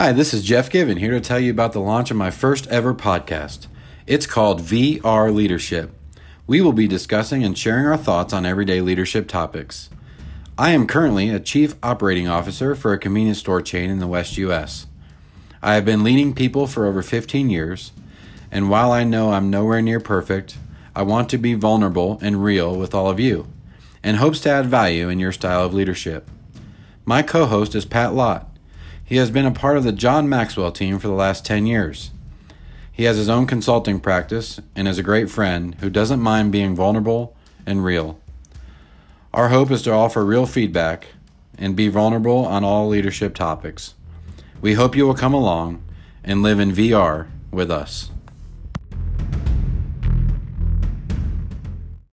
Hi, this is Jeff Given here to tell you about the launch of my first ever podcast. It's called VR Leadership. We will be discussing and sharing our thoughts on everyday leadership topics. I am currently a Chief Operating Officer for a convenience store chain in the West US. I have been leading people for over 15 years, and while I know I'm nowhere near perfect, I want to be vulnerable and real with all of you, and hopes to add value in your style of leadership. My co host is Pat Lott. He has been a part of the John Maxwell team for the last 10 years. He has his own consulting practice and is a great friend who doesn't mind being vulnerable and real. Our hope is to offer real feedback and be vulnerable on all leadership topics. We hope you will come along and live in VR with us.